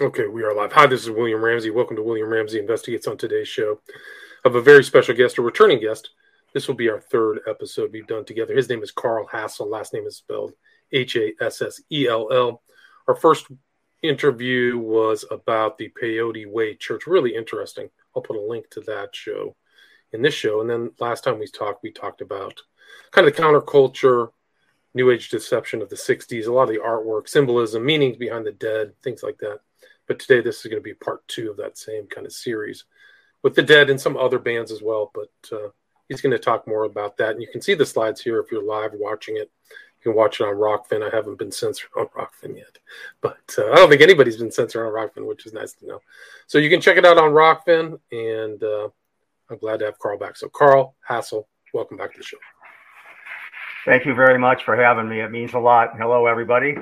Okay, we are live. Hi, this is William Ramsey. Welcome to William Ramsey Investigates on today's show. I have a very special guest, a returning guest. This will be our third episode we've done together. His name is Carl Hassell. Last name is spelled H A S S E L L. Our first interview was about the Peyote Way Church. Really interesting. I'll put a link to that show in this show. And then last time we talked, we talked about kind of the counterculture, New Age deception of the 60s, a lot of the artwork, symbolism, meanings behind the dead, things like that. But today, this is going to be part two of that same kind of series with the Dead and some other bands as well. But uh, he's going to talk more about that. And you can see the slides here if you're live watching it. You can watch it on Rokfin. I haven't been censored on Rokfin yet, but uh, I don't think anybody's been censored on Rokfin, which is nice to know. So you can check it out on Rokfin, and uh, I'm glad to have Carl back. So Carl Hassel, welcome back to the show. Thank you very much for having me. It means a lot. Hello, everybody.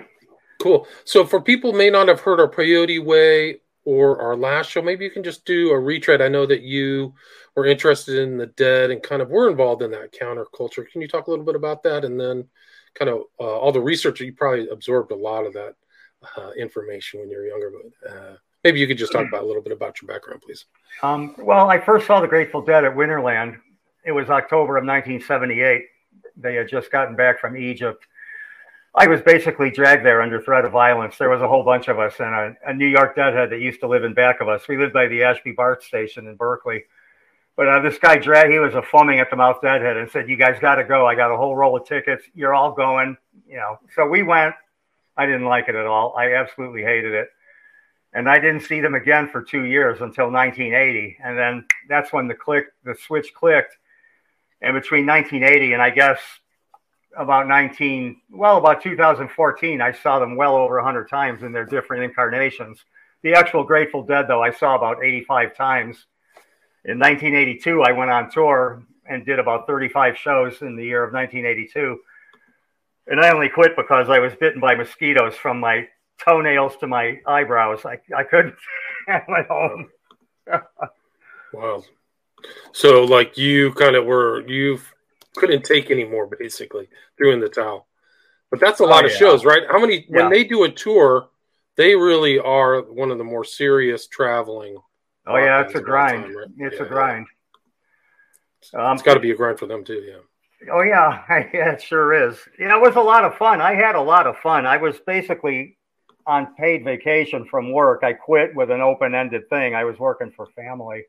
Cool. So for people may not have heard our Peyote Way or our last show, maybe you can just do a retread. I know that you were interested in the dead and kind of were involved in that counterculture. Can you talk a little bit about that and then kind of uh, all the research you probably absorbed a lot of that uh, information when you were younger, but uh, maybe you could just talk about a little bit about your background, please. Um, well, I first saw the Grateful Dead at Winterland. It was October of 1978. They had just gotten back from Egypt I was basically dragged there under threat of violence. There was a whole bunch of us and a, a, New York deadhead that used to live in back of us. We lived by the Ashby BART station in Berkeley. But uh, this guy dragged, he was a foaming at the mouth deadhead and said, You guys got to go. I got a whole roll of tickets. You're all going. You know, so we went. I didn't like it at all. I absolutely hated it. And I didn't see them again for two years until 1980. And then that's when the click, the switch clicked. And between 1980 and I guess about 19, well, about 2014, I saw them well over 100 times in their different incarnations. The actual Grateful Dead, though, I saw about 85 times. In 1982, I went on tour and did about 35 shows in the year of 1982. And I only quit because I was bitten by mosquitoes from my toenails to my eyebrows. I, I couldn't. I went home. wow. So, like, you kind of were, you couldn't take anymore, basically, threw in the towel. But that's a lot oh, of shows, right? How many, yeah. when they do a tour, they really are one of the more serious traveling. Oh, yeah, it's a grind. Time, right? It's yeah, a grind. Um, it's got to be a grind for them, too, yeah. Oh, yeah, yeah, it sure is. Yeah, it was a lot of fun. I had a lot of fun. I was basically on paid vacation from work. I quit with an open ended thing. I was working for family.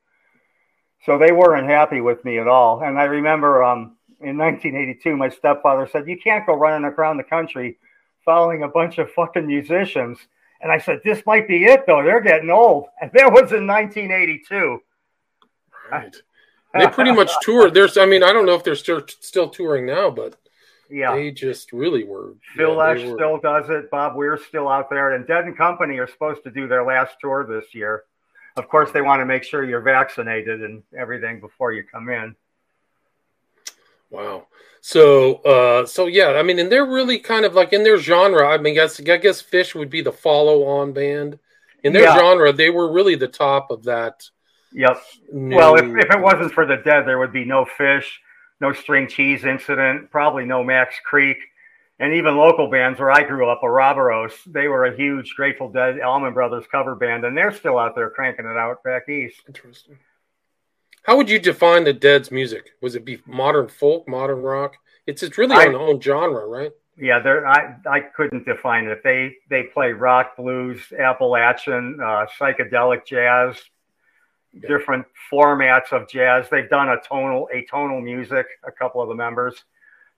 So they weren't happy with me at all. And I remember um, in 1982, my stepfather said, You can't go running around the country following a bunch of fucking musicians. And I said, This might be it, though. They're getting old. And that was in 1982. Right. they pretty much toured. There's, I mean, I don't know if they're still, still touring now, but yeah, they just really were. Phil yeah, Lesh still does it. Bob Weir's still out there. And Dead and Company are supposed to do their last tour this year. Of course, they want to make sure you're vaccinated and everything before you come in. Wow. So, uh, so yeah, I mean, and they're really kind of like in their genre. I mean, I guess I guess Phish would be the follow-on band. In their yeah. genre, they were really the top of that. Yep. New... Well, if, if it wasn't for the Dead, there would be no Phish, no String Cheese Incident, probably no Max Creek, and even local bands where I grew up, Ouroboros. They were a huge Grateful Dead, Allman Brothers cover band, and they're still out there cranking it out back east. Interesting. How would you define the Dead's music? Was it be modern folk, modern rock? It's it's really I, on own genre, right? Yeah, there. I I couldn't define it. They they play rock, blues, Appalachian, uh, psychedelic jazz, yeah. different formats of jazz. They've done a tonal atonal music. A couple of the members.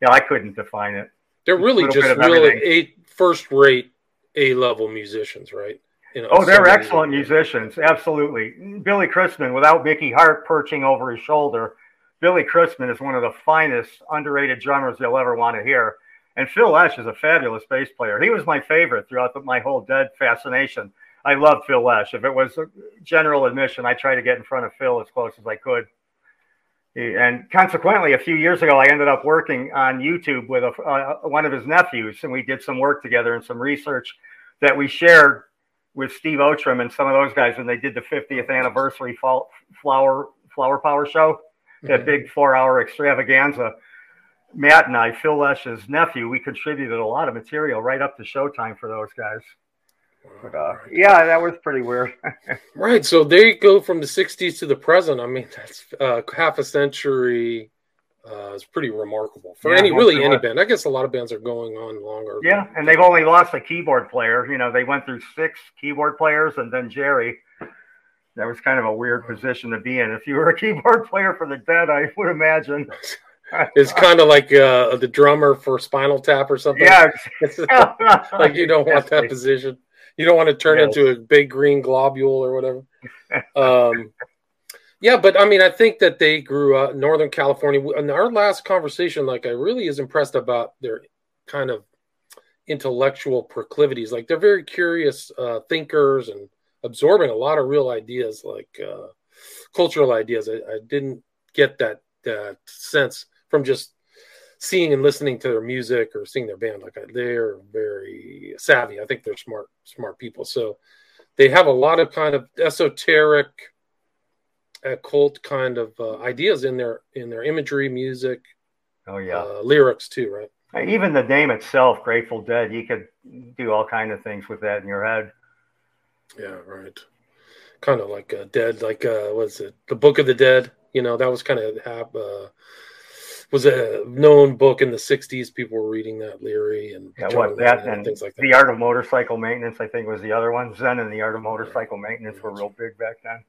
Yeah, I couldn't define it. They're really just really a first rate A level musicians, right? You know, oh, they're excellent musicians. Absolutely. Billy Kreutzmann, without Mickey Hart perching over his shoulder, Billy Kreutzmann is one of the finest underrated drummers you'll ever want to hear. And Phil Lesh is a fabulous bass player. He was my favorite throughout the, my whole Dead fascination. I loved Phil Lesh. If it was general admission, I tried to get in front of Phil as close as I could. And consequently, a few years ago, I ended up working on YouTube with a, uh, one of his nephews, and we did some work together and some research that we shared with Steve Outram and some of those guys when they did the 50th anniversary flower flower power show, that mm-hmm. big four hour extravaganza. Matt and I, Phil Lesh's nephew, we contributed a lot of material right up to showtime for those guys. But, uh, yeah, that was pretty weird. right. So they go from the 60s to the present. I mean, that's uh, half a century. Uh, it's pretty remarkable for yeah, any really any band. I guess a lot of bands are going on longer. Yeah, and they've only lost a keyboard player. You know, they went through six keyboard players and then Jerry. That was kind of a weird position to be in. If you were a keyboard player for the Dead, I would imagine. it's kind of like uh, the drummer for Spinal Tap or something. Yeah, like you don't want that position. You don't want to turn into a big green globule or whatever. Um, yeah, but I mean, I think that they grew up Northern California. In our last conversation, like I really is impressed about their kind of intellectual proclivities. Like they're very curious uh, thinkers and absorbing a lot of real ideas, like uh, cultural ideas. I, I didn't get that that sense from just seeing and listening to their music or seeing their band like they're very savvy i think they're smart smart people so they have a lot of kind of esoteric occult kind of uh, ideas in their in their imagery music oh yeah. uh, lyrics too right? Even the name itself grateful dead you could do all kind of things with that in your head. Yeah right. Kind of like a dead like uh what's it? The book of the dead you know that was kind of uh was a known book in the 60s people were reading that leary and yeah, what that and, things like that. The art of motorcycle maintenance i think was the other one. Zen and the art of motorcycle maintenance were real big back then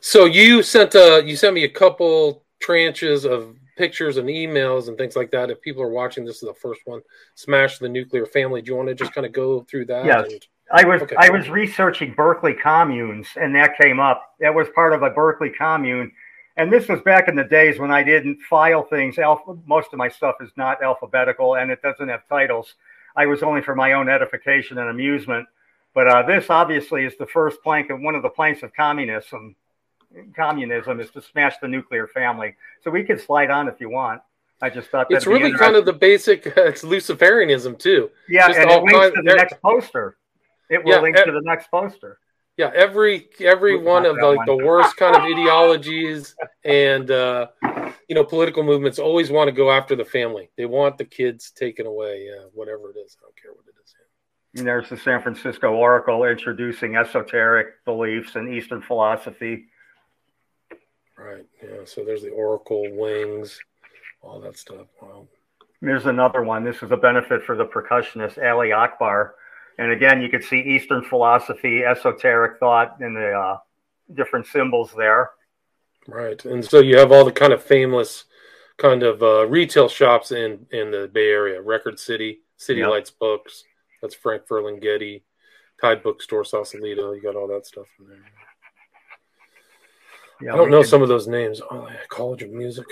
so you sent a you sent me a couple tranches of pictures and emails and things like that if people are watching this is the first one smash the nuclear family do you want to just kind of go through that yes and... I was okay. I was researching Berkeley communes, and that came up. That was part of a Berkeley commune, and this was back in the days when I didn't file things. Alpha, most of my stuff is not alphabetical and it doesn't have titles. I was only for my own edification and amusement. But uh, this obviously is the first plank of one of the planks of communism. Communism is to smash the nuclear family. So we could slide on if you want. I just thought it's really kind of the basic. Uh, it's Luciferianism too. Yeah, just and it links to the next poster. It will yeah, link to the next poster yeah every every one of the, like the worst kind of ideologies and uh, you know political movements always want to go after the family they want the kids taken away yeah whatever it is i don't care what it is and there's the san francisco oracle introducing esoteric beliefs and eastern philosophy right yeah so there's the oracle wings all that stuff wow there's another one this is a benefit for the percussionist ali akbar and again, you could see Eastern philosophy, esoteric thought in the uh, different symbols there. Right, and so you have all the kind of famous kind of uh, retail shops in in the Bay Area, Record City, City yep. Lights Books. That's Frank Ferlinghetti, Tide Bookstore, Sausalito. You got all that stuff in there. Yeah, I don't know can... some of those names. Oh, yeah, College of Music.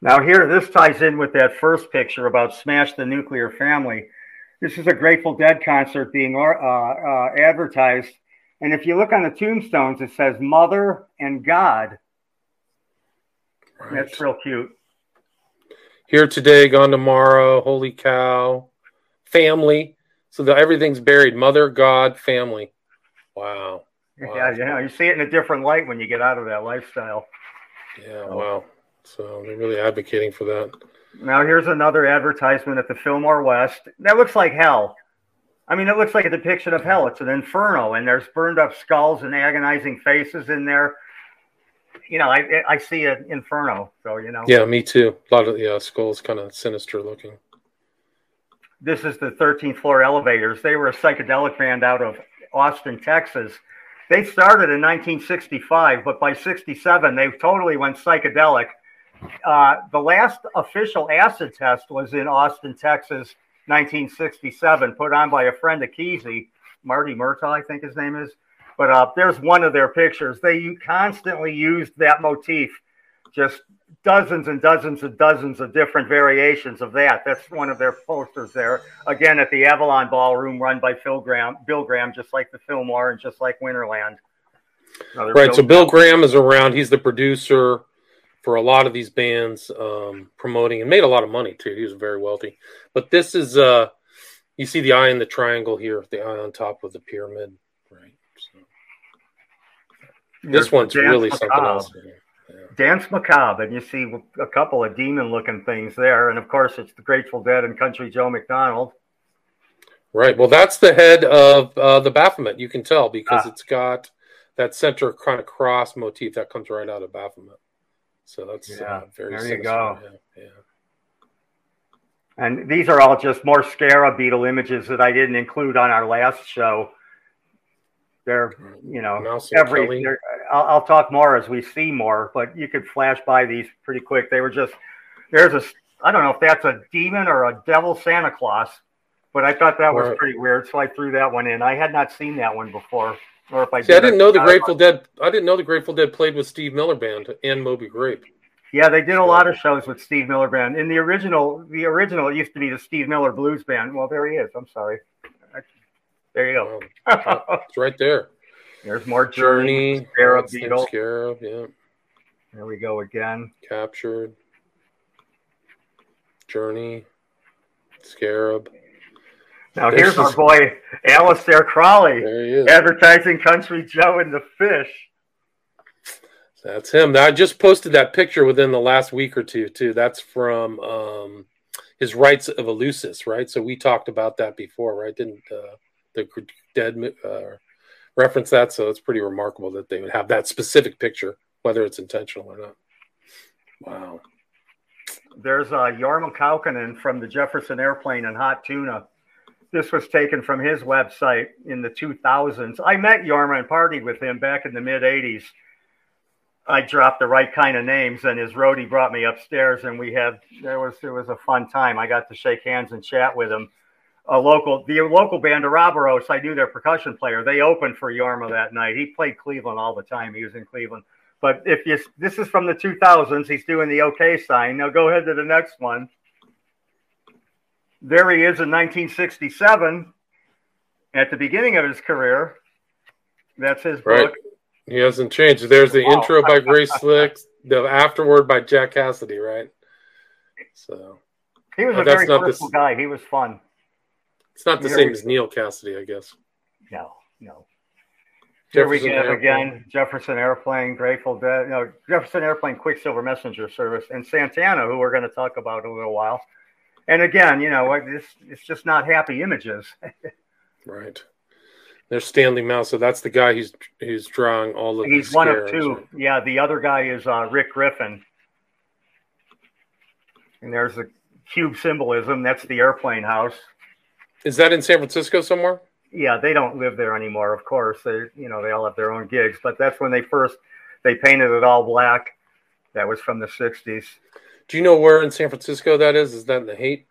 Now here, this ties in with that first picture about smash the nuclear family. This is a Grateful Dead concert being uh, uh, advertised. And if you look on the tombstones, it says Mother and God. Right. That's real cute. Here today, gone tomorrow. Holy cow. Family. So the, everything's buried. Mother, God, family. Wow. wow. Yeah, you know, you see it in a different light when you get out of that lifestyle. Yeah, wow. So they're really advocating for that. Now here's another advertisement at the Fillmore West. That looks like hell. I mean, it looks like a depiction of hell. It's an inferno, and there's burned up skulls and agonizing faces in there. You know, I I see an inferno. So you know. Yeah, me too. A lot of yeah, skulls kind of sinister looking. This is the 13th floor elevators. They were a psychedelic band out of Austin, Texas. They started in 1965, but by 67 they totally went psychedelic uh, the last official acid test was in Austin, Texas, 1967, put on by a friend of Kesey, Marty Murtaugh, I think his name is. But uh, there's one of their pictures. They constantly used that motif, just dozens and dozens and dozens of different variations of that. That's one of their posters there. Again, at the Avalon Ballroom, run by Phil Graham, Bill Graham, just like the Fillmore and just like Winterland. Another right. Bill so Bill Graham is around. He's the producer for a lot of these bands um, promoting and made a lot of money too. He was very wealthy. But this is uh you see the eye in the triangle here, the eye on top of the pyramid, right? So, this one's really something else. Yeah. Dance macabre, and you see a couple of demon-looking things there, and of course it's the Grateful Dead and Country Joe McDonald. Right. Well, that's the head of uh, the Baphomet. You can tell because ah. it's got that center kind of cross motif that comes right out of Baphomet. So that's uh, yeah. Uh, very. There you go. Yeah. yeah. And these are all just more scarab beetle images that I didn't include on our last show. They're, you know, every. I'll, I'll, talk more as we see more, but you could flash by these pretty quick. They were just there's a. I don't know if that's a demon or a devil Santa Claus, but I thought that was right. pretty weird, so I threw that one in. I had not seen that one before, or if I see, did, I didn't know the Grateful Dead. I didn't know the Grateful Dead played with Steve Miller Band and Moby Grape. Yeah, they did a lot of shows with Steve Miller Band. In the original, the original it used to be the Steve Miller Blues Band. Well, there he is. I'm sorry. There you go. it's right there. There's more Journey, Journey Scarab Beetle. Scarab, yeah. There we go again. Captured. Journey. Scarab. Now here's our boy Aleister Crowley, advertising Country Joe and the Fish. That's him. I just posted that picture within the last week or two too. That's from um, his Rites of Eleusis, right? So we talked about that before, right? Didn't uh, the dead uh, reference that? So it's pretty remarkable that they would have that specific picture, whether it's intentional or not. Wow. There's uh, Jorma Kaukonen from the Jefferson Airplane and Hot Tuna. This was taken from his website in the 2000s. I met Jorma and partied with him back in the mid 80s. I dropped the right kind of names, and his roadie brought me upstairs, and we had there was it was a fun time. I got to shake hands and chat with him a local the local band Ouroboros. I knew their percussion player. They opened for Jorma that night. He played Cleveland all the time. He was in Cleveland. But if you this is from the 2000s, he's doing the OK sign. Now go ahead to the next one. There he is in 1967 at the beginning of his career. That's his right. book. He hasn't changed. There's the wow. intro by Grace Slick, the afterword by Jack Casady, right? So he was a very personal guy. He was fun. It's not the Here same we, as Neal Cassady, I guess. No, no. Here we go again. Jefferson Airplane, Grateful Dead, no, Jefferson Airplane, Quicksilver Messenger Service, and Santana, who we're going to talk about in a little while. And again, you know, it's it's just not happy images. right. There's Stanley Mouse, so that's the guy who's who's drawing all of. These. He's one of two. Right? Yeah, the other guy is uh, Rick Griffin, and there's the cube symbolism. That's the airplane house. Is that in San Francisco somewhere? Yeah, they don't live there anymore. Of course, they you know they all have their own gigs, but that's when they first they painted it all black. That was from the '60s. Do you know where in San Francisco that is? Is that in the Haight?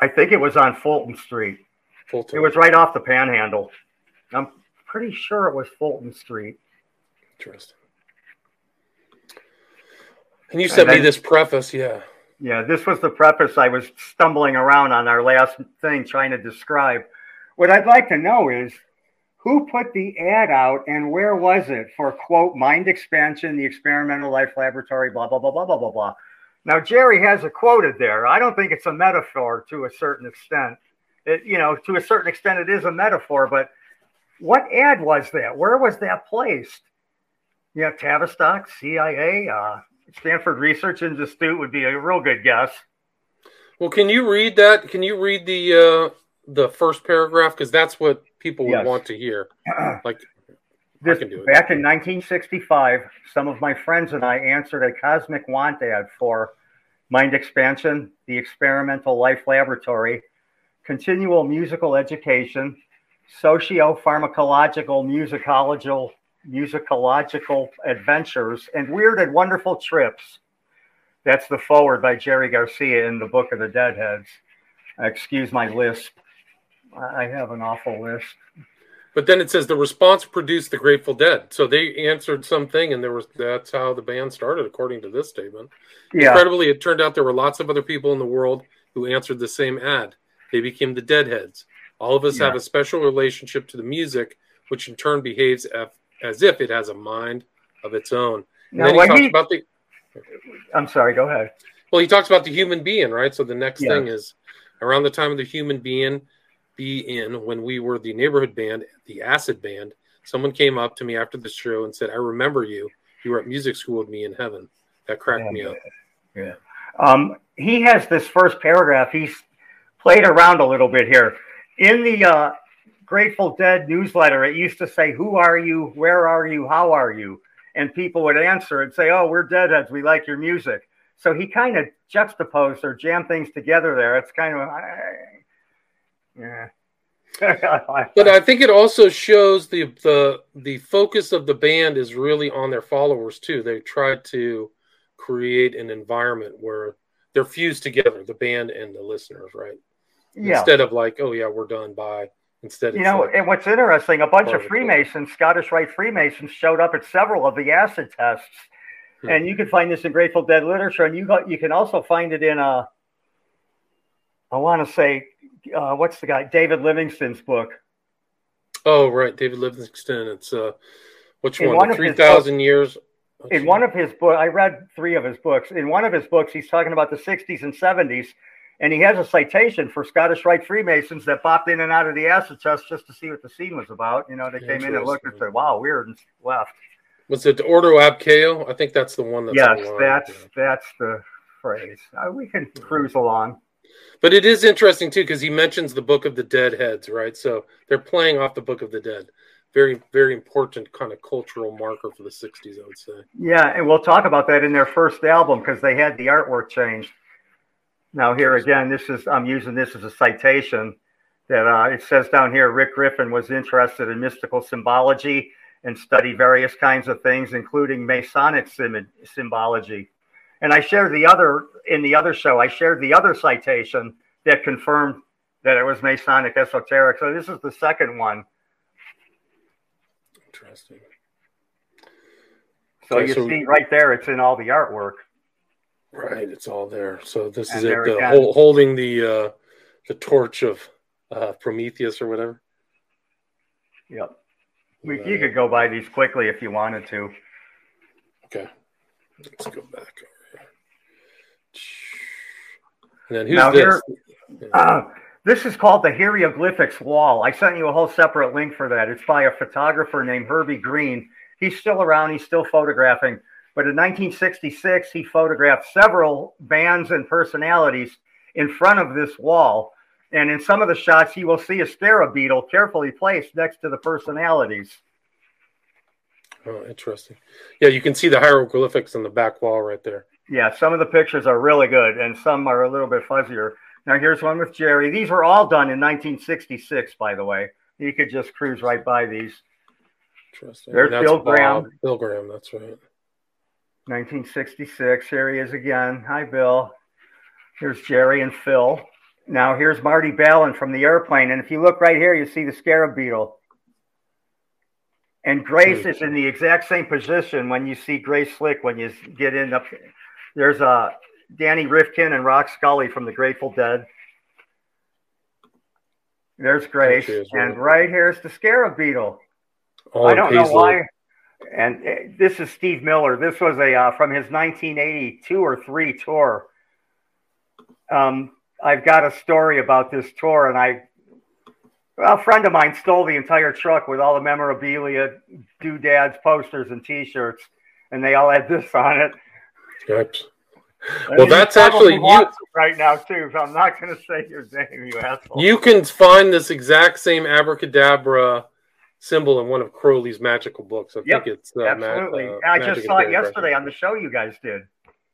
I think it was on Fulton Street. Fulton. It was right off the Panhandle. I'm pretty sure it was Fulton Street. Interesting. And you sent and then, me this preface, yeah. Yeah, this was the preface I was stumbling around on our last thing trying to describe. What I'd like to know is who put the ad out and where was it for quote mind expansion, the experimental life laboratory, blah blah blah blah blah blah blah. Now Jerry has it quoted there. I don't think it's a metaphor to a certain extent. It, you know, to a certain extent, it is a metaphor. But what ad was that? Where was that placed? Yeah, Tavistock, CIA, uh, Stanford Research Institute would be a real good guess. Well, can you read that? Can you read the uh, the first paragraph because that's what people would yes. want to hear. Like this, back in 1965, some of my friends and I answered a cosmic want ad for Mind Expansion, the Experimental Life Laboratory, Continual Musical Education, Socio Pharmacological Musicological musicological adventures and weird and wonderful trips. That's the forward by Jerry Garcia in the Book of the Deadheads. Excuse my lisp. I have an awful list. But then it says the response produced the Grateful Dead. So they answered something, and there was that's how the band started, according to this statement. Yeah. Incredibly, it turned out there were lots of other people in the world who answered the same ad. They became the Deadheads. All of us yeah. have a special relationship to the music, which in turn behaves as if it has a mind of its own. And now, then he talks he, about the. I'm sorry. Go ahead. Well, he talks about the human being, right? So the next yeah. thing is around the time of the human being be in when we were the neighborhood band, the Acid Band. Someone came up to me after the show and said, "I remember you. You were at music school with me in heaven." That cracked yeah, me up. Yeah. Um, he has this first paragraph. He's played around a little bit here. in the uh, Grateful Dead newsletter, it used to say, Who are you? Where are you? How are you? And people would answer and say, Oh, we're Deadheads. We like your music. So he kind of juxtaposed or jammed things together there. It's kind of, yeah. but I think it also shows the the the focus of the band is really on their followers too. They tried to create an environment where they're fused together, the band and the listeners, right? Yeah. Instead of like, oh yeah, we're done. Bye. Instead, you know, like, and what's interesting, a bunch of Freemasons, Scottish Rite Freemasons, showed up at several of the acid tests, hmm. and you can find this in Grateful Dead literature, and you got, you can also find it in a. Uh, want to say, uh, what's the guy? David Livingstone's book. Oh right, David Livingston. It's uh, which in one? one Three thousand years. in one of his books, I read three of his books. In one of his books, he's talking about the '60s and '70s and he has a citation for Scottish Rite Freemasons that popped in and out of the acid test just to see what the scene was about. You know, they came in and looked and said, "Wow, weird," and left. Was it Ordo ab chao? I think that's the one. That's yes, that's yeah. that's the phrase. Uh, we can cruise along. But it is interesting too because he mentions the Book of the Dead heads, right? So they're playing off the Book of the Dead. Very, very important kind of cultural marker for the '60s, I would say. Yeah, and we'll talk about that in their first album because they had the artwork changed. Now here again, this is I'm using this as a citation that uh, it says down here. Rick Griffin was interested in mystical symbology and studied various kinds of things, including Masonic symbology. And I shared the other in the other show. I shared the other citation that confirmed that it was Masonic esoteric. So this is the second one. Interesting. So okay, you so see right there, it's in all the artwork. Right, it's all there. So this and is it, the holding the uh, the torch of uh, Prometheus or whatever. Yep. We, you could go by these quickly if you wanted to. Okay. Let's go back over here. And then now this? Here, uh, this is called the hieroglyphics wall. I sent you a whole separate link for that. It's by a photographer named Herbie Greene. He's still around. He's still photographing. But in 1966, he photographed several bands and personalities in front of this wall. And in some of the shots, you will see a scarab beetle carefully placed next to the personalities. Oh, interesting. Yeah, you can see the hieroglyphics on the back wall right there. Yeah, some of the pictures are really good, and some are a little bit fuzzier. Now, here's one with Jerry. These were all done in 1966, by the way. You could just cruise right by these. Interesting. There's Bill Graham. Bill Graham, that's right. 1966. Here he is again. Hi, Bill. Here's Jerry and Phil. Now here's Marty Balin from the airplane. And if you look right here, you see the scarab beetle. And Grace is in the exact same position when you see Grace Slick when you get in up. There's uh, Danny Rifkin and Rock Scully from the Grateful Dead. There's Grace. And right here's the scarab beetle. Oh, I don't know why and uh, this is Steve Miller. This was a uh, from his 1982 or three tour. Um, I've got a story about this tour, and I well, a friend of mine stole the entire truck with all the memorabilia, doodads, posters, and T-shirts, and they all had this on it. Yep. Well, that's actually you right now too. So I'm not going to say your name, you asshole. You can find this exact same abracadabra symbol in one of Crowley's magical books. I yep, think it's uh, absolutely. Ma- uh, I just saw it yesterday on the show you guys did.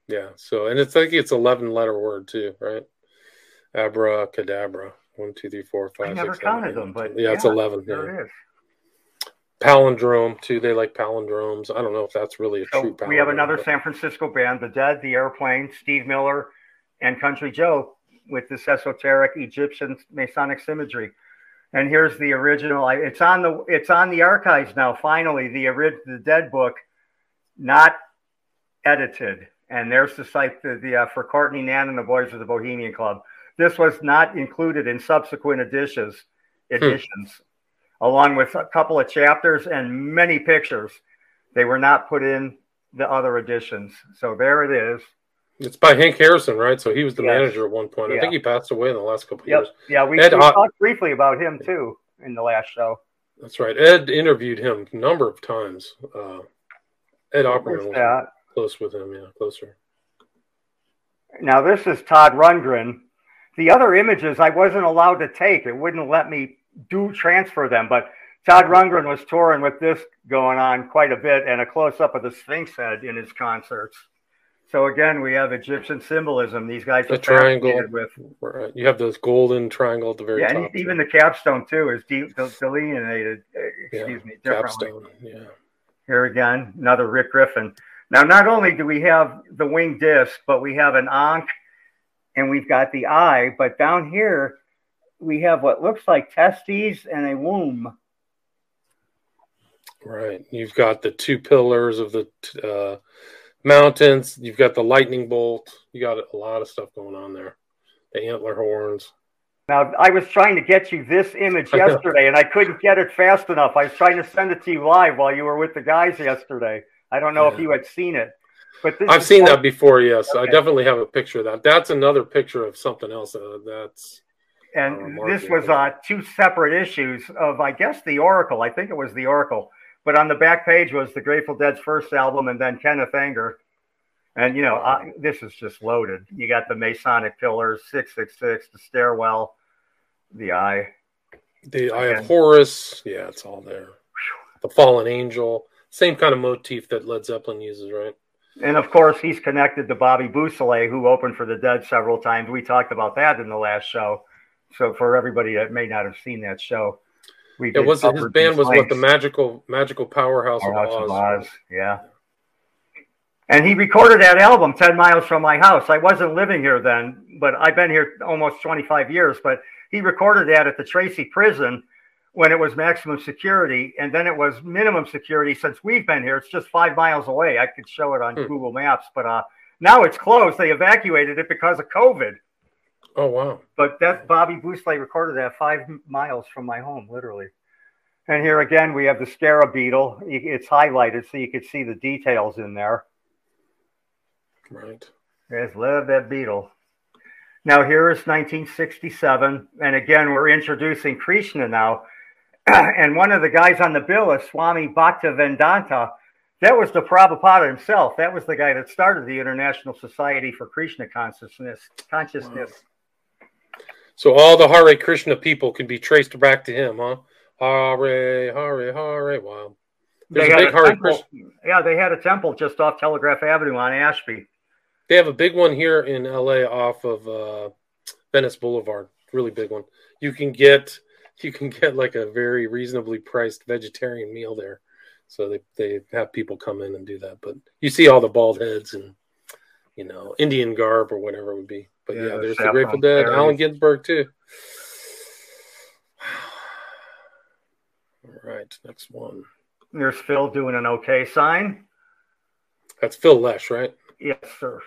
Yeah. So, and it's like it's eleven letter word too, right? Abracadabra. One, two, three, four, five. I never six, counted them, but yeah, yeah, it's eleven. There yeah. it is. Palindrome too. They like palindromes. I don't know if that's really a so true. Palindrome, we have another but... San Francisco band, the Dead, the Airplane, Steve Miller, and Country Joe, with this esoteric Egyptian Masonic symmetry and here's the original. It's on the it's on the archives now. Finally, the original the Dead book, not edited. And there's the site the, the uh, for Courtney Nan and the Boys of the Bohemian Club. This was not included in subsequent editions editions, hmm. along with a couple of chapters and many pictures. They were not put in the other editions. So there it is. It's by Hank Harrison, right? So he was the yes. manager at one point. Yeah. I think he passed away in the last couple yep. years. Yeah, we, Ed, we talked briefly about him too in the last show. That's right. Ed interviewed him a number of times. Uh, Ed Opperman was close with him, yeah, closer. Now this is Todd Rundgren. the other images I wasn't allowed to take. It wouldn't let me do transfer them. But Todd Rundgren was touring with this going on quite a bit and a close up of the Sphinx head in his concerts. So again, we have Egyptian symbolism. These guys the triangle with. Right. You have those golden triangle at the very yeah, top. Yeah, even the capstone too is de- delineated. Excuse yeah, me, capstone. Yeah. Here again, another Rick Griffin. Now, not only do we have the wing disc, but we have an ankh and we've got the eye. But down here, we have what looks like testes and a womb. Right. You've got the two pillars of the uh, mountains. You've got the lightning bolt. You got a lot of stuff going on there. The antler horns. Now, I was trying to get you this image yesterday, and I couldn't get it fast enough. I was trying to send it to you live while you were with the guys yesterday. I don't know yeah. if you had seen it, but I've seen that before. Yes, okay. I definitely have a picture of that. That's another picture of something else. Uh, that's and uh, this was uh, two separate issues of, I guess, the Oracle. I think it was the Oracle, but on the back page was the Grateful Dead's first album, and then Kenneth Anger. And you know, I, this is just loaded. You got the Masonic pillars, six six six, the stairwell, the eye, the Eye of Horus. Yeah, it's all there. The fallen angel, same kind of motif that Led Zeppelin uses, right? And of course, he's connected to Bobby Beausoleil, who opened for the Dead several times. We talked about that in the last show. So for everybody that may not have seen that show, we it was his band was what the magical magical powerhouse, powerhouse of, Oz. of Oz. Yeah. And he recorded that album 10 miles from my house. I wasn't living here then, but I've been here almost 25 years. But he recorded that at the Tracy prison when it was maximum security, and then it was minimum security. Since we've been here, it's just five miles away. I could show it on hmm. Google Maps, but uh, now it's closed. They evacuated it because of COVID. Oh wow! But that Bobby Beausoleil recorded that five miles from my home, literally. And here again, we have the scarab beetle. It's highlighted so you can see the details in there. Right. Yes, love that beetle. Now here is 1967, and again we're introducing Krishna now. and one of the guys on the bill is Swami Bhaktivedanta. That was the Prabhupada himself. That was the guy that started the International Society for Krishna Consciousness. Consciousness. Wow. So all the Hare Krishna people can be traced back to him, huh? Hare, Hare, Hare. Wow. There's they a big a Hare temple. Krishna. Yeah, they had a temple just off Telegraph Avenue on Ashby. They have a big one here in LA off of uh, Venice Boulevard. Really big one. You can get you can get like a very reasonably priced vegetarian meal there. So they, they have people come in and do that. But you see all the bald heads and you know Indian garb or whatever it would be. But yeah, yeah there's the Grateful Dead, Allen Ginsberg too. All right, next one. There's Phil doing an okay sign. That's Phil Lesh, right? Yes, sir.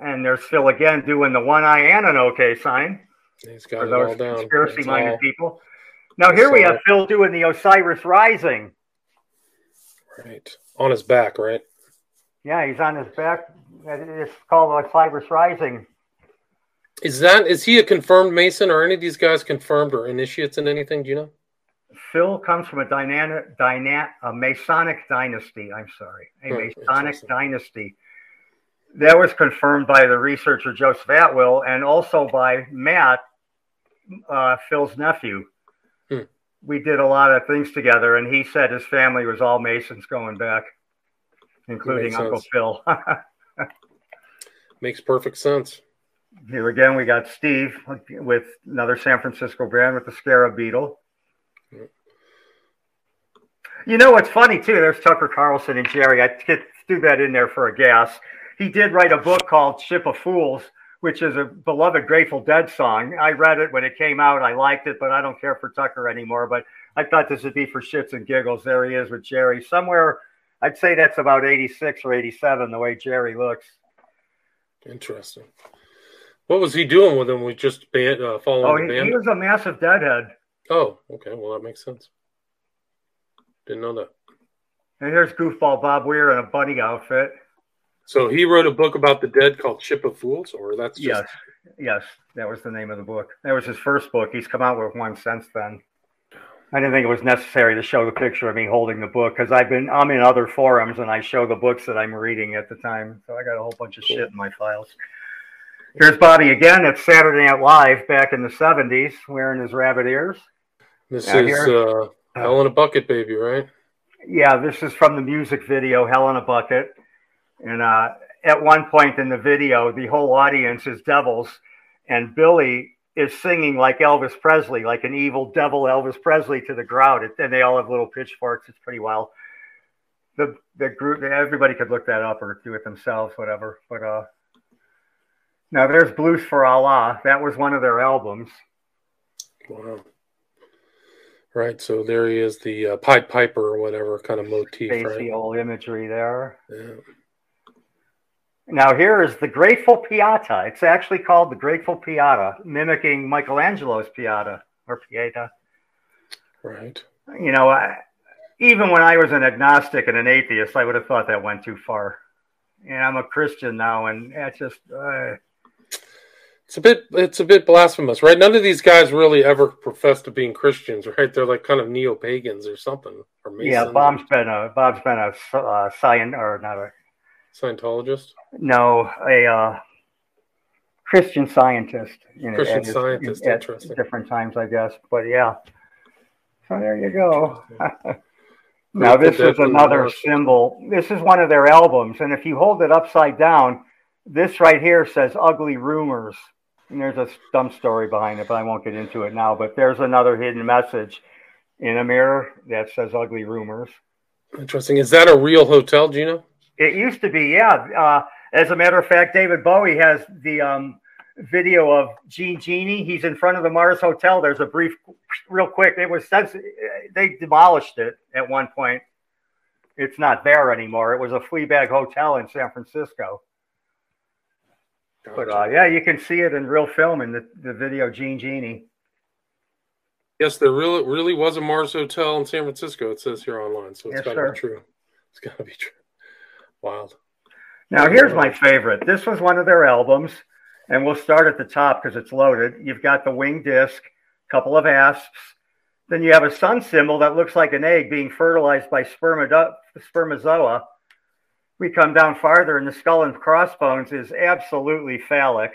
And there's Phil again doing the one eye and an okay sign. He's got it all down. Conspiracy minded all... people. Now here we have Phil doing the Osiris Rising. Right. On his back, right? Yeah, he's on his back. It's called Osiris Rising. Is that is he a confirmed Mason or any of these guys confirmed or initiates in anything? Do you know? Phil comes from a dynamic, dyna, a Masonic dynasty. I'm sorry, a hmm, Masonic dynasty. That was confirmed by the researcher Joseph Atwill and also by Matt, uh, Phil's nephew. Hmm. We did a lot of things together, and he said his family was all Masons going back, including Uncle Phil. Makes perfect sense. Here again, we got Steve with another San Francisco brand with the Scarab Beetle. You know what's funny too? There's Tucker Carlson and Jerry. I threw that in there for a gas. He did write a book called Ship of Fools, which is a beloved Grateful Dead song. I read it when it came out. I liked it, but I don't care for Tucker anymore. But I thought this would be for shits and giggles. There he is with Jerry. Somewhere, I'd say that's about 86 or 87, the way Jerry looks. Interesting. What was he doing with him? We just band, uh, following oh, he, the band? he was a massive deadhead. Oh, okay. Well, that makes sense. Didn't know that. And here's goofball Bob Weir in a bunny outfit. So he wrote a book about the dead called Ship of Fools, or that's just... yes, yes, that was the name of the book. That was his first book. He's come out with one since then. I didn't think it was necessary to show the picture of me holding the book because I've been I'm in other forums and I show the books that I'm reading at the time. So I got a whole bunch of cool. shit in my files. Here's Bobby again at Saturday Night Live back in the 70s wearing his rabbit ears. This now is uh, Hell in a Bucket, baby, right? Yeah, this is from the music video Hell in a Bucket. And uh, at one point in the video, the whole audience is devils, and Billy is singing like Elvis Presley, like an evil devil Elvis Presley to the crowd. And they all have little pitchforks. It's pretty wild. The the group, everybody could look that up or do it themselves, whatever. But uh, now there's Blues for Allah. That was one of their albums. Wow. Right. So there he is, the uh, Pied Piper or whatever kind of motif. Spacey right? old imagery there. Yeah. Now here is the Grateful Piata. It's actually called the Grateful Piata, mimicking Michelangelo's Piata or Pieta. Right. You know, I, even when I was an agnostic and an atheist, I would have thought that went too far. And I'm a Christian now, and it's just. Uh, it's a bit it's a bit blasphemous, right? None of these guys really ever profess to being Christians, right? They're like kind of neo pagans or something. Or yeah, Bob's been a Bob's been a uh, science or not a Scientologist. No, a uh, Christian scientist. You know, Christian scientist. At, interesting. different times, I guess, but yeah. So there you go. now this is another symbol. This is one of their albums, and if you hold it upside down, this right here says "Ugly Rumors." There's a dumb story behind it, but I won't get into it now. But there's another hidden message in a mirror that says ugly rumors. Interesting. Is that a real hotel, Gino? It used to be, yeah. Uh, as a matter of fact, David Bowie has the um, video of Jean Genie. He's in front of the Mars Hotel. There's a brief, real quick. It was they demolished it at one point. It's not there anymore. It was a Fleabag Hotel in San Francisco. But uh, yeah, you can see it in real film in the, the video Jean Genie. Yes, there really really was a Mars Hotel in San Francisco. It says here online, so it's yes, got to be true. It's got to be true. Wild. Now here's my favorite. This was one of their albums, and we'll start at the top because it's loaded. You've got the wing disc, couple of asps. Then you have a sun symbol that looks like an egg being fertilized by spermatozoa we come down farther and the skull and crossbones is absolutely phallic.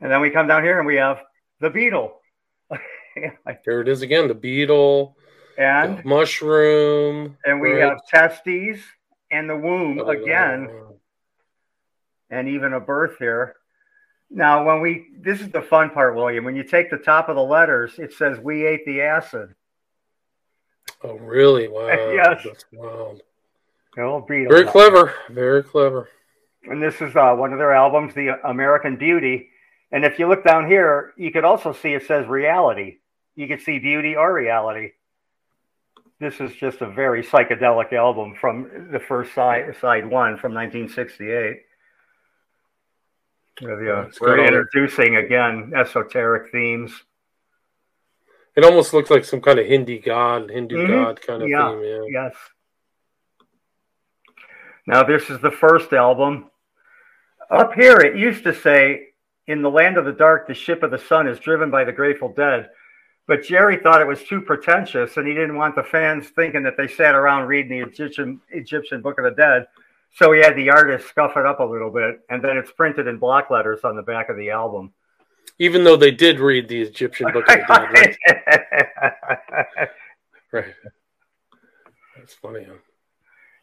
And then we come down here and we have the beetle. there it is again, the beetle and the mushroom. And we right. have testes and the womb oh, again. And even a birth here. Now, when we, this is the fun part, William. When you take the top of the letters, it says, We ate the acid. Oh, really? Wow. yes. That's wild. Very clever. Very clever. And this is uh, one of their albums, The American Beauty. And if you look down here, you could also see it says reality. You could see beauty or reality. This is just a very psychedelic album from the first side, side one from 1968. Yeah, we're introducing again esoteric themes. It almost looks like some kind of Hindi god, Hindu mm-hmm. god kind of yeah. theme. Yeah. Yes. Now, this is the first album. Up here, it used to say, In the land of the dark, the ship of the sun is driven by the Grateful Dead. But Jerry thought it was too pretentious, and he didn't want the fans thinking that they sat around reading the Egyptian, Egyptian Book of the Dead. So he had the artist scuff it up a little bit, and then it's printed in block letters on the back of the album. Even though they did read the Egyptian Book of the Dead, right? right. That's funny. Huh?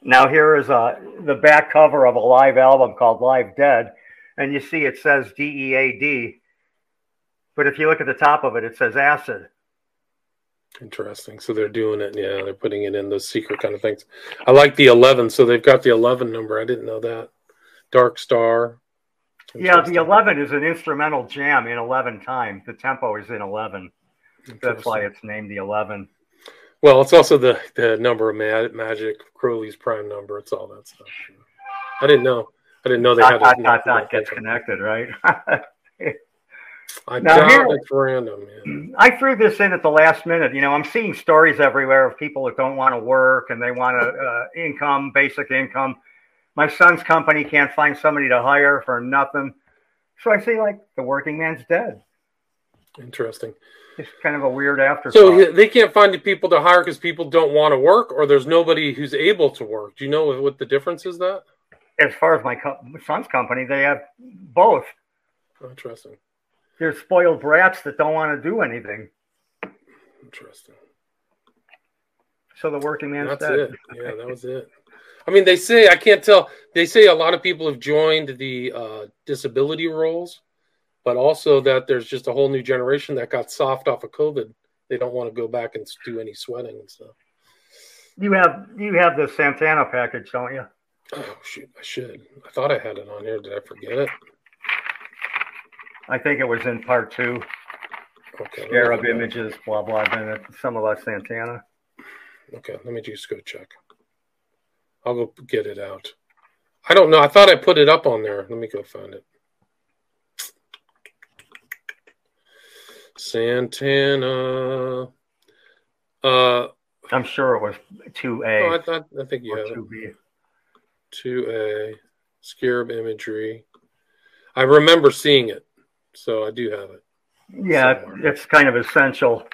Now here is a, uh, the back cover of a live album called Live Dead, and you see it says D E A D, but if you look at the top of it, it says acid. Interesting. So they're doing it. Yeah, they're putting it in those secret kind of things. I like the 11. So they've got the 11 number. I didn't know that. Dark Star. Yeah, the 11 is an instrumental jam in 11 time. The tempo is in 11. That's why it's named the 11. Well, it's also the the number of ma- magic Crowley's prime number. It's all that stuff. I didn't know. I didn't know they had. Dot, dot, dot gets connected, right? I now, here, it's random. Man. I threw this in at the last minute. You know, I'm seeing stories everywhere of people that don't want to work and they want a uh, income, basic income. My son's company can't find somebody to hire for nothing. So I say, like, the working man's dead. Interesting. It's kind of a weird afterthought. So they can't find the people to hire because people don't want to work, or there's nobody who's able to work. Do you know what the difference is? That as far as my co- son's company, they have both. interesting. They're spoiled brats that don't want to do anything. Interesting. So the working man's That's dead. it. Yeah, that was it. I mean, they say I can't tell. They say a lot of people have joined the uh, disability roles, but also that there's just a whole new generation that got soft off of COVID. They don't want to go back and do any sweating and stuff. You have you have the Santana package, don't you? Oh shoot, I should. I thought I had it on here. Did I forget it? I think it was in part two. Okay. Scarab images, blah blah. Then it's some about Santana. Okay, let me just go check. I'll go get it out. I don't know. I thought I put it up on there. Let me go find it. Santana. Uh, I'm sure it was two oh, A I thought I think you have it. two B. Two A scarab imagery. I remember seeing it, so I do have it. Yeah, somewhere. it's kind of essential.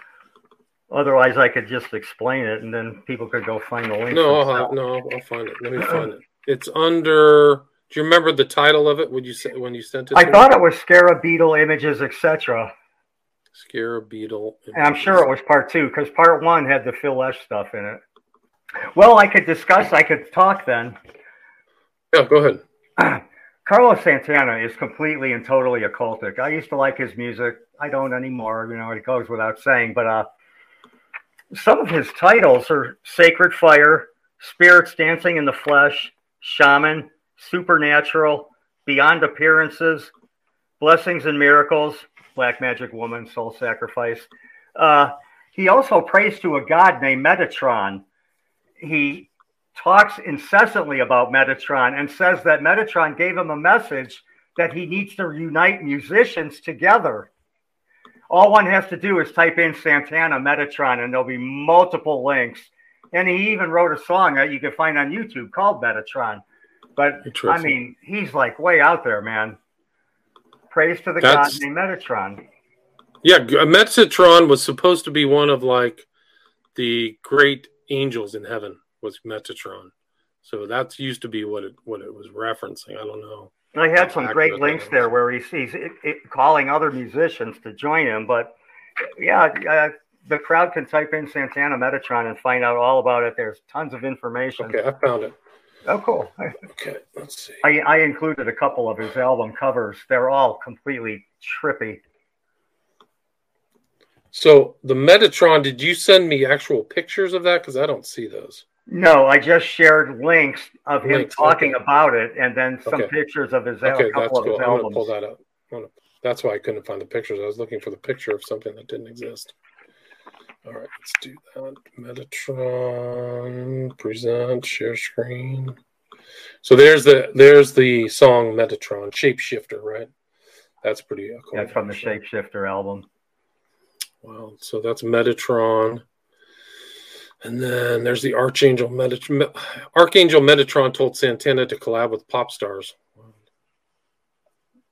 Otherwise, I could just explain it, and then people could go find the link. No, I'll have, no, I'll- find it. Let me find it. It's under. Do you remember the title of it? Would you say when you sent it? I thought it was Scarab beetle images, etc. Scarab beetle. And I'm sure it was part two because part one had the Phil Lesh stuff in it. Well, I could discuss. I could talk then. Yeah, go ahead. Carlos Santana is completely and totally occultic. I used to like his music. I don't anymore. You know, it goes without saying. But uh, some of his titles are Sacred Fire, Spirits Dancing in the Flesh, Shaman, Supernatural, Beyond Appearances, Blessings and Miracles, Black Magic Woman, Soul Sacrifice. Uh, he also prays to a god named Metatron. He talks incessantly about Metatron and says that Metatron gave him a message that he needs to unite musicians together. All one has to do is type in Santana Metatron, and there'll be multiple links. And he even wrote a song that you can find on YouTube called Metatron. But I mean, he's like way out there, man. Praise to the That's- god named Metatron. Yeah, Metatron was supposed to be one of like the great angels in heaven. Was Metatron, so that's used to be what it what it was referencing. I don't know. I had some great links there where he's, he's it, it, calling other musicians to join him. But yeah, uh, the crowd can type in Santana Metatron and find out all about it. There's tons of information. Okay, I found it. Oh, cool. Okay, let's see. I, I included a couple of his album covers. They're all completely trippy. So the Metatron, did you send me actual pictures of that? Because I don't see those. No, I just shared links of him Links, talking okay. about it and then some Okay. pictures of his Okay, a couple that's of his cool. I'm gonna pull that up. That's why I couldn't find the pictures. I was looking for the picture of something that didn't exist. All right, let's do that. Metatron present share screen. So there's the there's the song Metatron Shapeshifter, right? That's pretty uh, cool. That's from the Shapeshifter album. Wow. So that's Metatron. And then there's the Archangel Metatron. Archangel Metatron told Santana to collab with pop stars.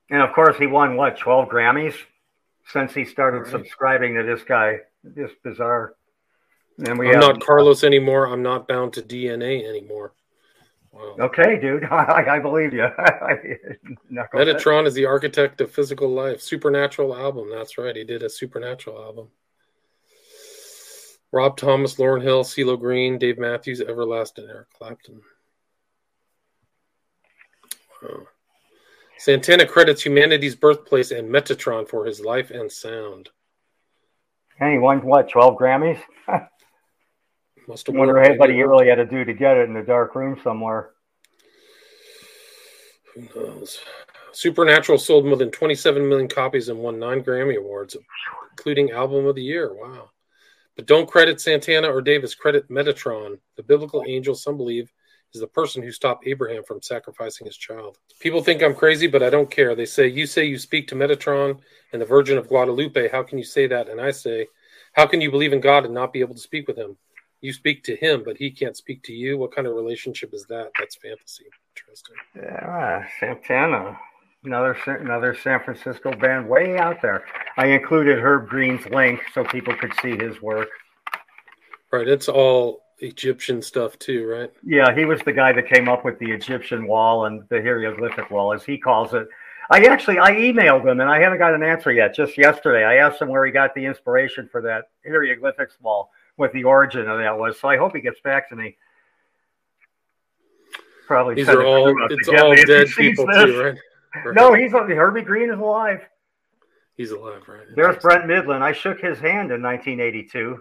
And of course, he won what, 12 Grammys since he started Right. subscribing to this guy. This bizarre. And we I'm have, not Carlos anymore. I'm not bound to DNA anymore. Wow. Okay, dude. I, I believe you. Metatron is the architect of physical life. Supernatural album. That's right. He did a supernatural album. Rob Thomas, Lauryn Hill, CeeLo Green, Dave Matthews, Everlasting, Eric Clapton. Wow. Santana credits humanity's birthplace and Metatron for his life and sound. And he won what, 12 Grammys? Must have wonder worked. what he really had to do to get it in the dark room somewhere. Who knows? Supernatural sold more than 27 million copies and won nine Grammy Awards, including Album of the Year. Wow. But don't credit Santana or Davis, credit Metatron, the biblical angel some believe is the person who stopped Abraham from sacrificing his child. People think I'm crazy, but I don't care. They say, You say you speak to Metatron and the Virgin of Guadalupe. How can you say that? And I say, How can you believe in God and not be able to speak with him? You speak to him, but he can't speak to you. What kind of relationship is that? That's fantasy. Interesting. Yeah, uh, Santana. Another another San Francisco band way out there. I included Herb Greene's link so people could see his work. Right. It's all Egyptian stuff too, right? Yeah, he was the guy that came up with the Egyptian wall and the hieroglyphic wall, as he calls it. I actually I emailed him and I haven't got an answer yet. Just yesterday, I asked him where he got the inspiration for that hieroglyphics wall, what the origin of that was. So I hope he gets back to me. Probably these are all it's all dead people too, right? right? No, he's Herbie Greene is alive. He's alive, right? There's Brent Mydland. I shook his hand in 1982.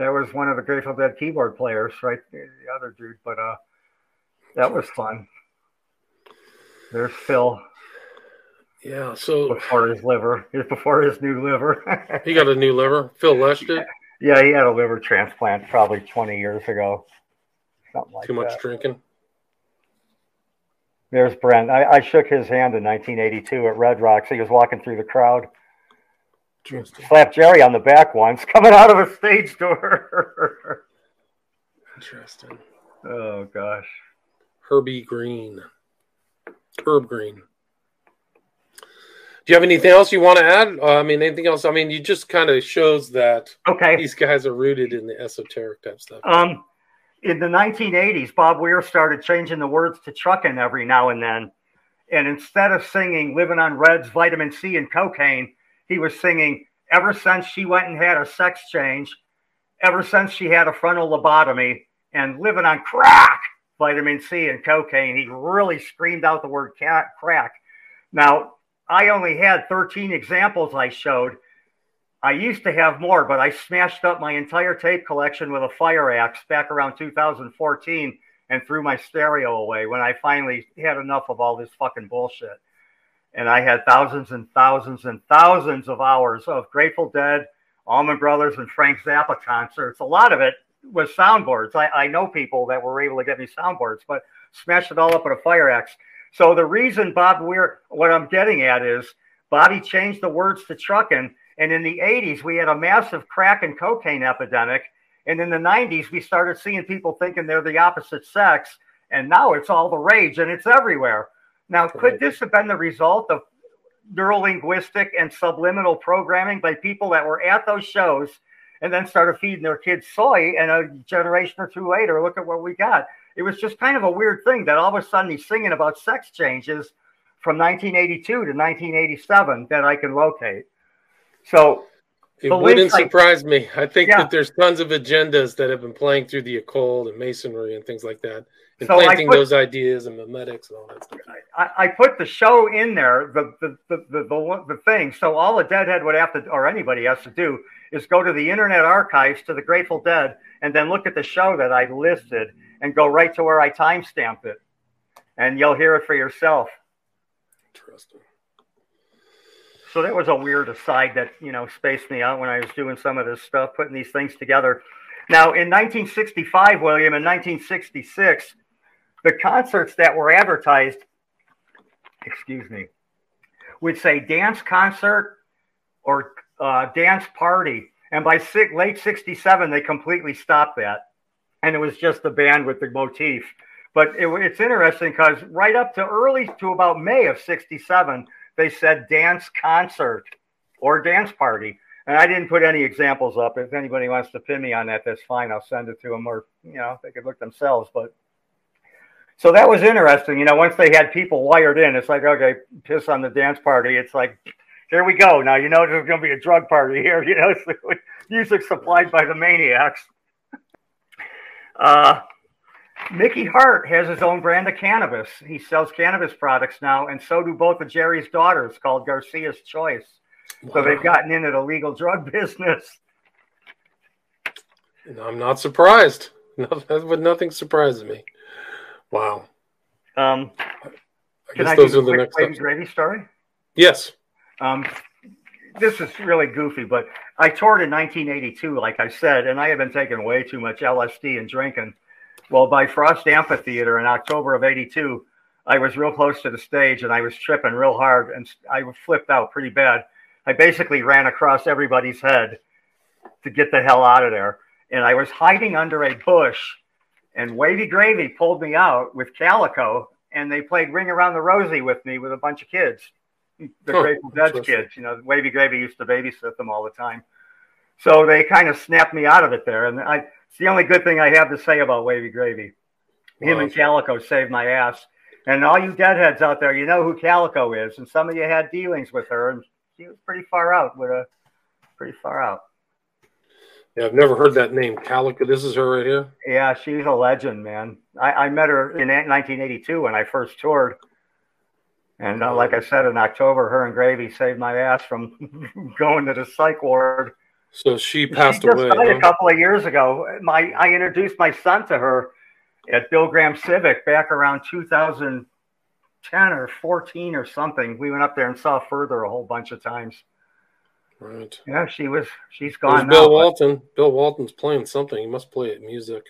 That was one of the Grateful Dead keyboard players, right? The other dude, but uh, that was fun. There's Phil. Yeah, so before his liver, before his new liver. he got a new liver. Phil Lesh did. Yeah, he had a liver transplant probably 20 years ago. Something like Too much that. drinking. There's Brent. I, I, shook his hand in 1982 at Red Rocks. He was walking through the crowd. Slapped Jerry on the back once, coming out of a stage door. Interesting. Oh gosh. Herbie Greene. Herb Greene. Do you have anything else you want to add? Uh, I mean, anything else? I mean, you just kind of shows that okay these guys are rooted in the esoteric type stuff. Um, in the 1980s, Bob Weir started changing the words to trucking every now and then, and instead of singing "Living on Reds, Vitamin C, and Cocaine," he was singing "Ever since she went and had a sex change, ever since she had a frontal lobotomy, and living on crack." vitamin C and cocaine. He really screamed out the word crack. Now, I only had 13 examples I showed. I used to have more, but I smashed up my entire tape collection with a fire axe back around 2014 and threw my stereo away when I finally had enough of all this fucking bullshit. And I had thousands and thousands and thousands of hours of Grateful Dead, Allman Brothers, and Frank Zappa concerts. A lot of it was soundboards. I, I know people that were able to get me soundboards, but smashed it all up with a fire axe. So the reason Bob Weir, what I'm getting at is Bobby changed the words to trucking. And in the 80s, we had a massive crack and cocaine epidemic. And in the 90s, we started seeing people thinking they're the opposite sex. And now it's all the rage and it's everywhere. Now, could this have been the result of neurolinguistic and subliminal programming by people that were at those shows and then started feeding their kids soy. And a generation or two later, look at what we got. It was just kind of a weird thing that all of a sudden he's singing about sex changes from 1982 to 1987 that I can locate. So it wouldn't surprise me. I think yeah. that there's tons of agendas that have been playing through the occult and masonry and things like that, and so planting put, those ideas and memetics and all that stuff. I, I put the show in there, the the, the the the the thing. So all a deadhead would have to, or anybody has to do, is go to the Internet Archives to the Grateful Dead, and then look at the show that I listed, and go right to where I timestamped it, and you'll hear it for yourself. Interesting so that was a weird aside that you know spaced me out when I was doing some of this stuff, putting these things together. Now, in 1965, William, in 1966, the concerts that were advertised, excuse me, would say dance concert or uh, dance party, and by late '67, they completely stopped that, and it was just the band with the motif. But it, it's interesting because right up to early to about May of '67 they said dance concert or dance party. And I didn't put any examples up. If anybody wants to pin me on that, that's fine. I'll send it to them or, you know, they could look themselves. But so that was interesting. You know, once they had people wired in, it's like, okay, piss on the dance party. It's like, here we go. Now, you know, there's going to be a drug party here, you know, so music supplied by the maniacs. Uh, Mickey Hart has his own brand of cannabis. He sells cannabis products now, and so do both of Jerry's daughters, called Garcia's Choice. Wow. So they've gotten into the legal drug business. I'm not surprised. but nothing surprises me. Wow. Um, I can I those are the next Wavy Gravy story? Yes. Um, this is really goofy, but I toured in 1982, like I said, and I had been taking way too much LSD and drinking. Well, by Frost Amphitheater in October of 82, I was real close to the stage and I was tripping real hard and I flipped out pretty bad. I basically ran across everybody's head to get the hell out of there. And I was hiding under a bush and Wavy Gravy pulled me out with Calico and they played Ring Around the Rosie with me with a bunch of kids. The oh, Grateful Dead kids, you know, Wavy Gravy used to babysit them all the time. So they kind of snapped me out of it there. And I, it's the only good thing I have to say about Wavy Gravy. Him and Calico saved my ass. And all you deadheads out there, you know who Calico is, and some of you had dealings with her, and she was pretty far out with a pretty far out. Yeah, I've never heard that name, Calico. This is her right here. Yeah, she's a legend, man. I, I met her in 1982 when I first toured, and uh, like I said, in October, her and Gravy saved my ass from going to the psych ward. So she passed she away. huh? a couple of years ago. My I introduced my son to her at Bill Graham Civic back around 2010 or 14 or something. We went up there and saw Furthur a whole bunch of times. Right. Yeah, she was. She's gone Bill now. but- Walton. Bill Walton's playing something. He must play it music.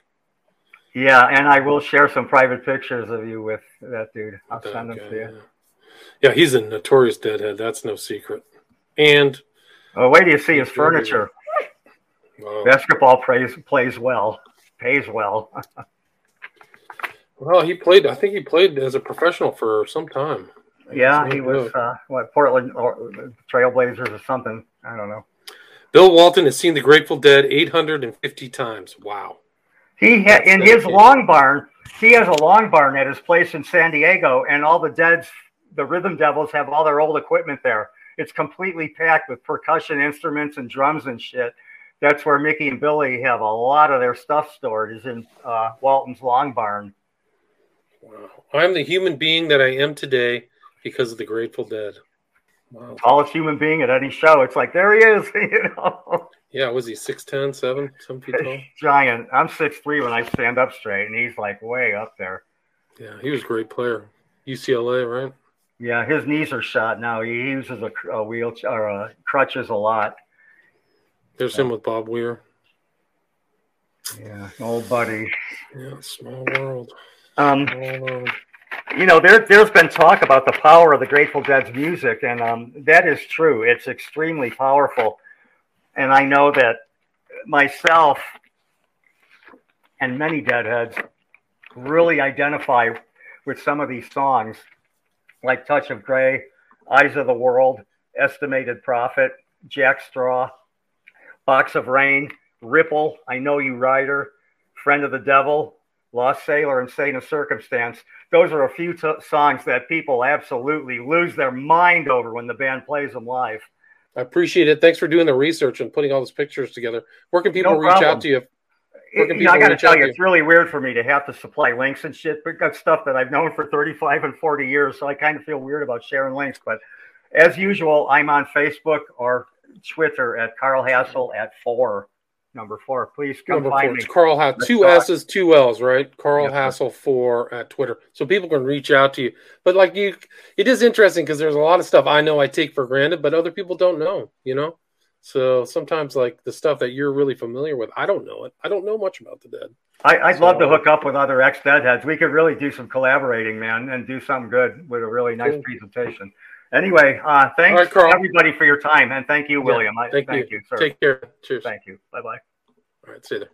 Yeah, and I will share some private pictures of you with that dude. I'll That send them guy, to you. yeah. Yeah, he's a notorious deadhead. That's no secret. And Oh, wait do you see his furniture. wow. Basketball plays plays well, pays well. well, he played. I think he played as a professional for some time. Yeah, he was uh, what Portland or Trailblazers or something. I don't know. Bill Walton has seen the Grateful Dead 850 times. Wow. He had in his long barn. He has a long barn at his place in San Diego, and all the Dead's, the Rhythm Devils, have all their old equipment there. It's completely packed with percussion instruments and drums and shit. That's where Mickey and Billy have a lot of their stuff stored. Is in uh, Walton's long barn. Wow. I'm the human being that I am today because of the Grateful Dead. Wow. Tallest human being at any show. It's like there he is. You know, Yeah, was he 6'10, 7, 7 feet tall? giant. I'm six three when I stand up straight, and he's like way up there. Yeah, he was a great player. UCLA, right? Yeah, his knees are shot now. He uses a, a wheelchair or uh, crutches a lot. There's him with Bob Weir. Yeah, old buddy. Yeah, small world. Um, Small world. You know, there there's been talk about the power of the Grateful Dead's music, and um, that is true. It's extremely powerful, and I know that myself and many Deadheads really identify with some of these songs, like "Touch of Grey," "Eyes of the World," "Estimated Prophet," "Jack Straw," "Box of Rain," "Ripple," "I Know You Rider," "Friend of the Devil," Lost Sailor and Saint of Circumstance. Those are a few t- songs that people absolutely lose their mind over when the band plays them live. I appreciate it. Thanks for doing the research and putting all those pictures together. Where can people No reach out to you? It- you know, I got to tell you, it's really weird for me to have to supply links and shit, but that's stuff that I've known for 35 and 40 years. So I kind of feel weird about sharing links. But as usual, I'm on Facebook or Twitter at Carl Hassell at four, number four. Please come Number find four. me. It's Carl Hassell. Let's Two talk. S's, two L's, right? Carl Yep. Hassell four at Twitter, so people can reach out to you. But like you, it is interesting because there's a lot of stuff I know I take for granted, but other people don't know. You know, so sometimes like the stuff that you're really familiar with, I don't know it. I don't know much about the dead. I, I'd love to hook up with other ex deadheads. We could really do some collaborating, man, and do something good with a really nice Cool. presentation. Anyway, uh, thanks right, Carl. everybody for your time, and thank you, Yeah, William. I, thank thank, you. you. sir. Take care. Cheers. Thank you. Bye bye. All right, see you there.